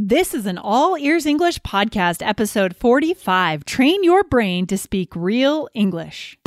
This is an All Ears English podcast, episode 45 Train Your Brain to Speak Real English.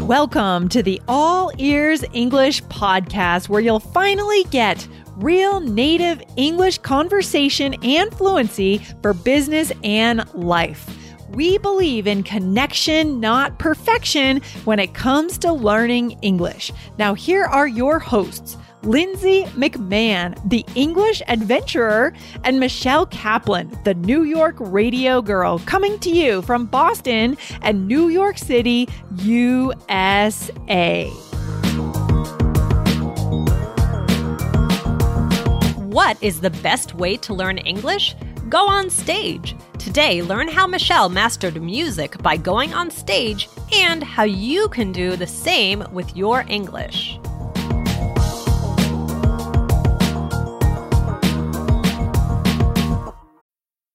Welcome to the All Ears English podcast, where you'll finally get real native English conversation and fluency for business and life. We believe in connection, not perfection, when it comes to learning English. Now, here are your hosts. Lindsay McMahon, the English adventurer, and Michelle Kaplan, the New York radio girl, coming to you from Boston and New York City, USA. What is the best way to learn English? Go on stage. Today, learn how Michelle mastered music by going on stage and how you can do the same with your English.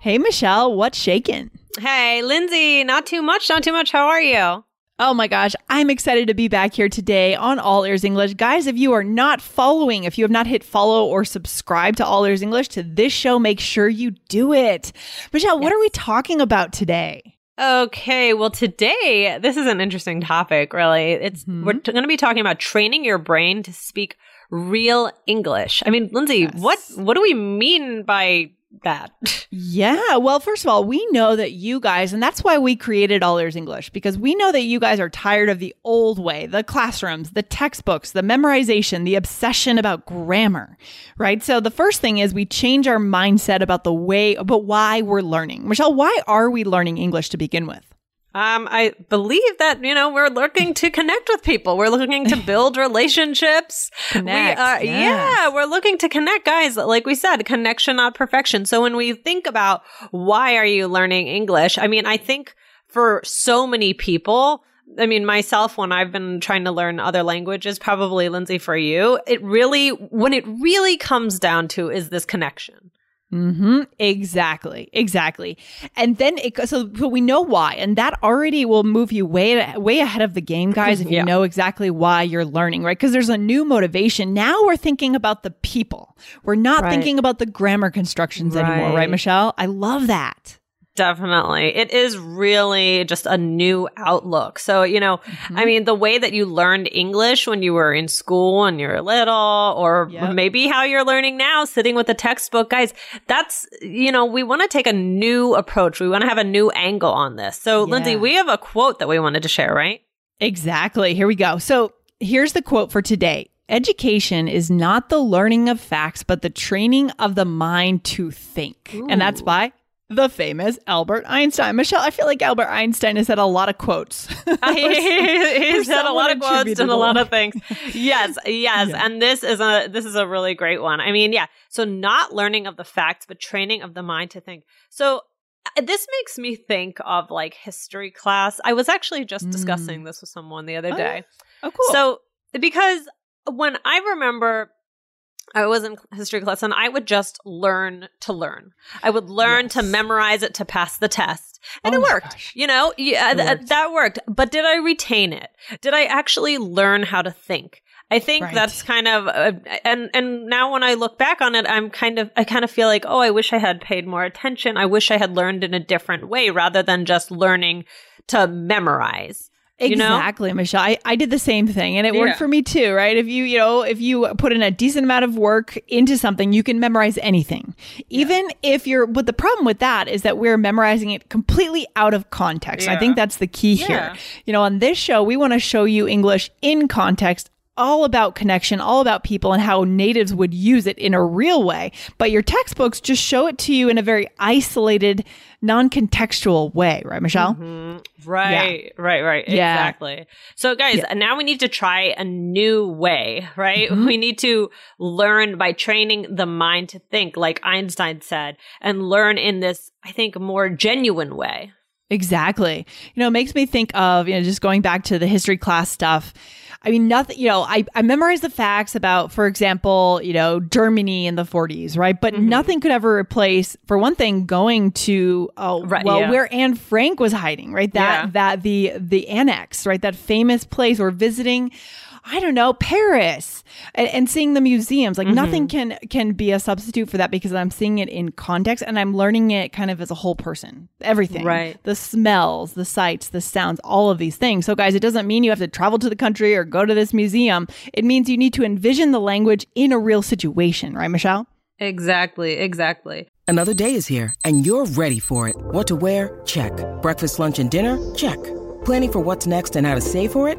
Hey, Michelle, what's shaking? Hey, Lindsay, not too much, not too much. How are you? Oh my gosh, I'm excited to be back here today on All Ears English. Guys, if you are not following, if you have not hit follow or subscribe to All Ears English to this show, make sure you do it. Michelle, yes. what are we talking about today? Okay, well today this is an interesting topic, really. It's mm-hmm. we're t- going to be talking about training your brain to speak real English. I mean, Lindsay, yes. what what do we mean by that. yeah. Well, first of all, we know that you guys, and that's why we created All Ears English, because we know that you guys are tired of the old way, the classrooms, the textbooks, the memorization, the obsession about grammar, right? So the first thing is we change our mindset about the way, but why we're learning. Michelle, why are we learning English to begin with? Um, I believe that, you know, we're looking to connect with people. We're looking to build relationships. Connect. We are, yes. Yeah, we're looking to connect, guys. Like we said, connection, not perfection. So when we think about why are you learning English? I mean, I think for so many people, I mean, myself, when I've been trying to learn other languages, probably Lindsay for you, it really, when it really comes down to is this connection. Mm-hmm. Exactly. Exactly. And then it so, so we know why, and that already will move you way way ahead of the game, guys. If yeah. you know exactly why you're learning, right? Because there's a new motivation. Now we're thinking about the people. We're not right. thinking about the grammar constructions right. anymore, right, Michelle? I love that. Definitely. It is really just a new outlook. So, you know, mm-hmm. I mean, the way that you learned English when you were in school and you're little, or yep. maybe how you're learning now, sitting with a textbook, guys, that's, you know, we want to take a new approach. We want to have a new angle on this. So, yeah. Lindsay, we have a quote that we wanted to share, right? Exactly. Here we go. So, here's the quote for today. Education is not the learning of facts, but the training of the mind to think. Ooh. And that's by the famous Albert Einstein. Michelle, I feel like Albert Einstein has had a lot of quotes. He's had a lot of quotes and a lot of things. Yes, yes, yeah. and this is a this is a really great one. I mean, yeah. So not learning of the facts, but training of the mind to think. So uh, this makes me think of like history class. I was actually just mm. discussing this with someone the other day. Oh, oh cool. So because when I remember I was in history class and I would just learn to learn. I would learn yes. to memorize it to pass the test. And oh it worked. Gosh. You know, yeah, th- worked. that worked. But did I retain it? Did I actually learn how to think? I think right. that's kind of uh, and and now when I look back on it I'm kind of I kind of feel like oh I wish I had paid more attention. I wish I had learned in a different way rather than just learning to memorize. Exactly, you know? Michelle. I, I did the same thing and it yeah. worked for me too, right? If you, you know, if you put in a decent amount of work into something, you can memorize anything. Yeah. Even if you're, but the problem with that is that we're memorizing it completely out of context. Yeah. I think that's the key here. You know, on this show, we want to show you English in context all about connection, all about people and how natives would use it in a real way. But your textbooks just show it to you in a very isolated, non contextual way, right, Michelle? Mm-hmm. Right, yeah. right, right. Yeah. Exactly. So, guys, yeah. now we need to try a new way, right? Mm-hmm. We need to learn by training the mind to think, like Einstein said, and learn in this, I think, more genuine way. Exactly. You know, it makes me think of, you know, just going back to the history class stuff. I mean, nothing, you know, I, I memorized the facts about, for example, you know, Germany in the 40s, right? But mm-hmm. nothing could ever replace, for one thing, going to, oh, right, well, yeah. where Anne Frank was hiding, right? That, yeah. that, the, the annex, right? That famous place or visiting I don't know, Paris and, and seeing the museums. Like mm-hmm. nothing can can be a substitute for that because I'm seeing it in context and I'm learning it kind of as a whole person. Everything. Right. The smells, the sights, the sounds, all of these things. So guys, it doesn't mean you have to travel to the country or go to this museum. It means you need to envision the language in a real situation, right, Michelle? Exactly, exactly. Another day is here and you're ready for it. What to wear? Check. Breakfast, lunch and dinner? Check. Planning for what's next and how to save for it?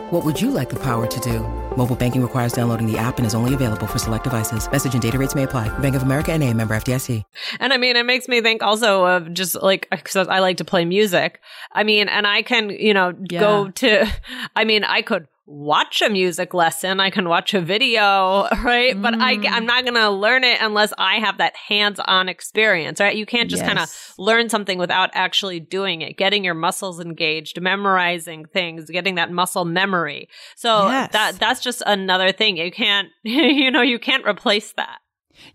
What would you like the power to do? Mobile banking requires downloading the app and is only available for select devices. Message and data rates may apply. Bank of America and a member FDIC. And I mean, it makes me think also of just like, cause I like to play music. I mean, and I can, you know, yeah. go to, I mean, I could watch a music lesson. I can watch a video, right? Mm. But I, mm. I'm not going to learn it unless I have that hands on experience, right? You can't just yes. kind of learn something without actually doing it, getting your muscles engaged, memorizing things, getting that muscle memory. So yes. that, that's just another thing. You can't, you know, you can't replace that.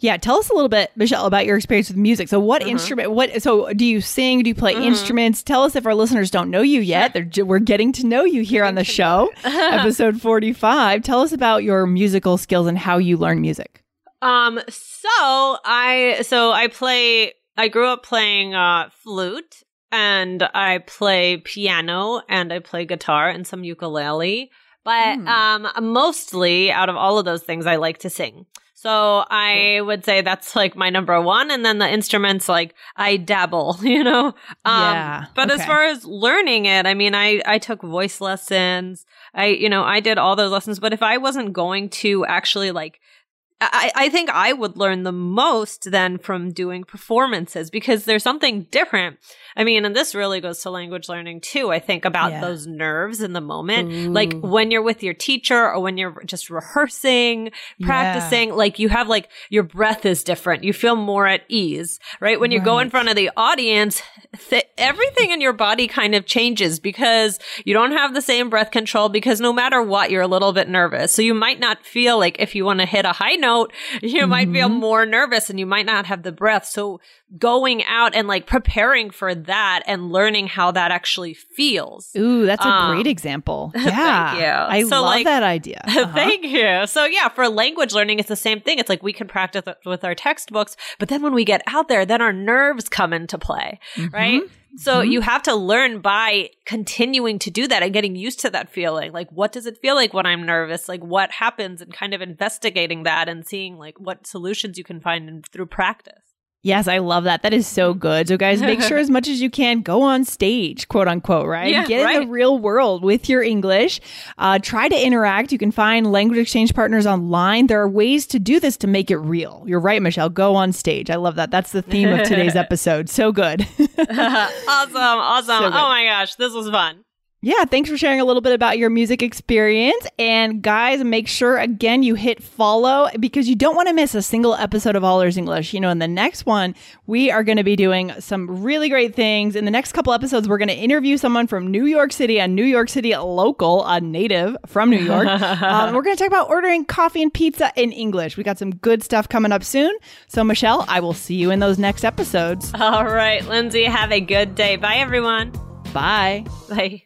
Yeah, tell us a little bit, Michelle, about your experience with music. So, what uh-huh. instrument? What? So, do you sing? Do you play uh-huh. instruments? Tell us if our listeners don't know you yet. They're, we're getting to know you here on the show, episode forty-five. Tell us about your musical skills and how you learn music. Um. So I so I play. I grew up playing uh, flute, and I play piano, and I play guitar and some ukulele. But mm. um, mostly out of all of those things, I like to sing. So I would say that's like my number one. And then the instruments, like I dabble, you know? Um, yeah. But okay. as far as learning it, I mean, I, I took voice lessons. I, you know, I did all those lessons. But if I wasn't going to actually like I, I think I would learn the most then from doing performances because there's something different. I mean, and this really goes to language learning too. I think about yeah. those nerves in the moment. Ooh. Like when you're with your teacher or when you're just rehearsing, practicing, yeah. like you have like your breath is different. You feel more at ease, right? When you right. go in front of the audience, th- everything in your body kind of changes because you don't have the same breath control because no matter what, you're a little bit nervous. So you might not feel like if you want to hit a high note, note, you mm-hmm. might feel mm-hmm. more nervous and you might not have the breath. So going out and like preparing for that and learning how that actually feels. Ooh, that's a um, great example. Yeah. thank you. I so love like, that idea. Uh-huh. thank you. So yeah, for language learning, it's the same thing. It's like we can practice with our textbooks, but then when we get out there, then our nerves come into play, mm-hmm. right? So mm-hmm. you have to learn by continuing to do that and getting used to that feeling. Like, what does it feel like when I'm nervous? Like, what happens and kind of investigating that and seeing like what solutions you can find in, through practice. Yes, I love that. That is so good. So, guys, make sure as much as you can go on stage, quote unquote, right? Yeah, Get right. in the real world with your English. Uh, try to interact. You can find language exchange partners online. There are ways to do this to make it real. You're right, Michelle. Go on stage. I love that. That's the theme of today's episode. So good. awesome. Awesome. So oh my gosh. This was fun. Yeah, thanks for sharing a little bit about your music experience. And guys, make sure again you hit follow because you don't want to miss a single episode of All Ears English. You know, in the next one, we are going to be doing some really great things. In the next couple episodes, we're going to interview someone from New York City, a New York City local, a native from New York. um, we're going to talk about ordering coffee and pizza in English. We got some good stuff coming up soon. So, Michelle, I will see you in those next episodes. All right, Lindsay, have a good day. Bye, everyone. Bye. Bye.